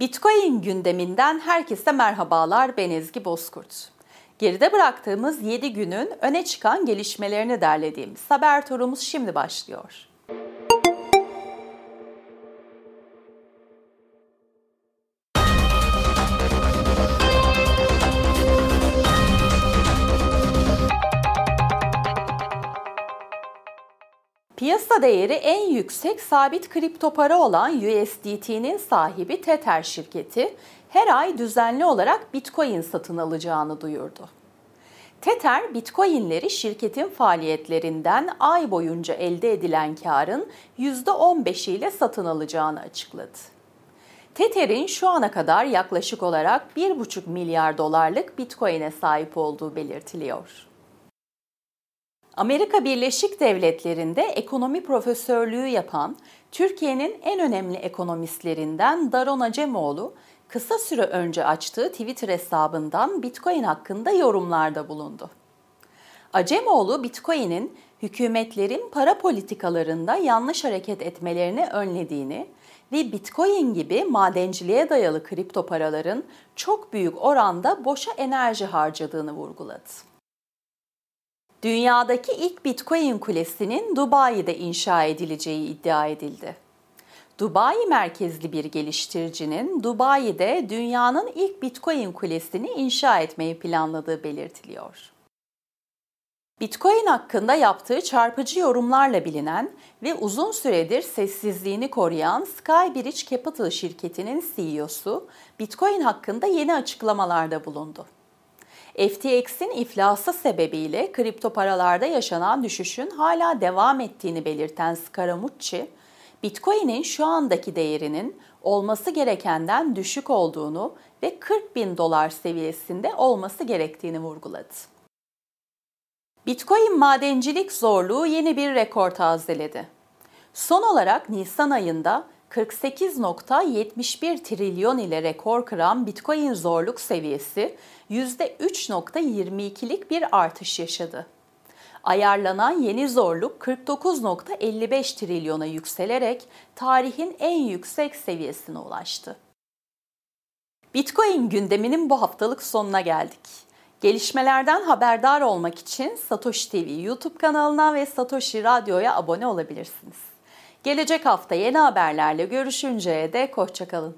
Bitcoin gündeminden herkese merhabalar. Ben Ezgi Bozkurt. Geride bıraktığımız 7 günün öne çıkan gelişmelerini derlediğimiz haber turumuz şimdi başlıyor. Piyasa değeri en yüksek sabit kripto para olan USDT'nin sahibi Tether şirketi her ay düzenli olarak Bitcoin satın alacağını duyurdu. Tether, Bitcoin'leri şirketin faaliyetlerinden ay boyunca elde edilen karın %15 ile satın alacağını açıkladı. Tether'in şu ana kadar yaklaşık olarak 1,5 milyar dolarlık Bitcoin'e sahip olduğu belirtiliyor. Amerika Birleşik Devletleri'nde ekonomi profesörlüğü yapan Türkiye'nin en önemli ekonomistlerinden Daron Acemoğlu, kısa süre önce açtığı Twitter hesabından Bitcoin hakkında yorumlarda bulundu. Acemoğlu, Bitcoin'in hükümetlerin para politikalarında yanlış hareket etmelerini önlediğini ve Bitcoin gibi madenciliğe dayalı kripto paraların çok büyük oranda boşa enerji harcadığını vurguladı. Dünyadaki ilk Bitcoin kulesinin Dubai'de inşa edileceği iddia edildi. Dubai merkezli bir geliştiricinin Dubai'de dünyanın ilk Bitcoin kulesini inşa etmeyi planladığı belirtiliyor. Bitcoin hakkında yaptığı çarpıcı yorumlarla bilinen ve uzun süredir sessizliğini koruyan Skybridge Capital şirketinin CEO'su Bitcoin hakkında yeni açıklamalarda bulundu. FTX'in iflası sebebiyle kripto paralarda yaşanan düşüşün hala devam ettiğini belirten Scaramucci, Bitcoin'in şu andaki değerinin olması gerekenden düşük olduğunu ve 40 bin dolar seviyesinde olması gerektiğini vurguladı. Bitcoin madencilik zorluğu yeni bir rekor tazeledi. Son olarak Nisan ayında 48.71 trilyon ile rekor kıran Bitcoin zorluk seviyesi %3.22'lik bir artış yaşadı. Ayarlanan yeni zorluk 49.55 trilyona yükselerek tarihin en yüksek seviyesine ulaştı. Bitcoin gündeminin bu haftalık sonuna geldik. Gelişmelerden haberdar olmak için Satoshi TV YouTube kanalına ve Satoshi Radyo'ya abone olabilirsiniz. Gelecek hafta yeni haberlerle görüşünceye dek hoşçakalın.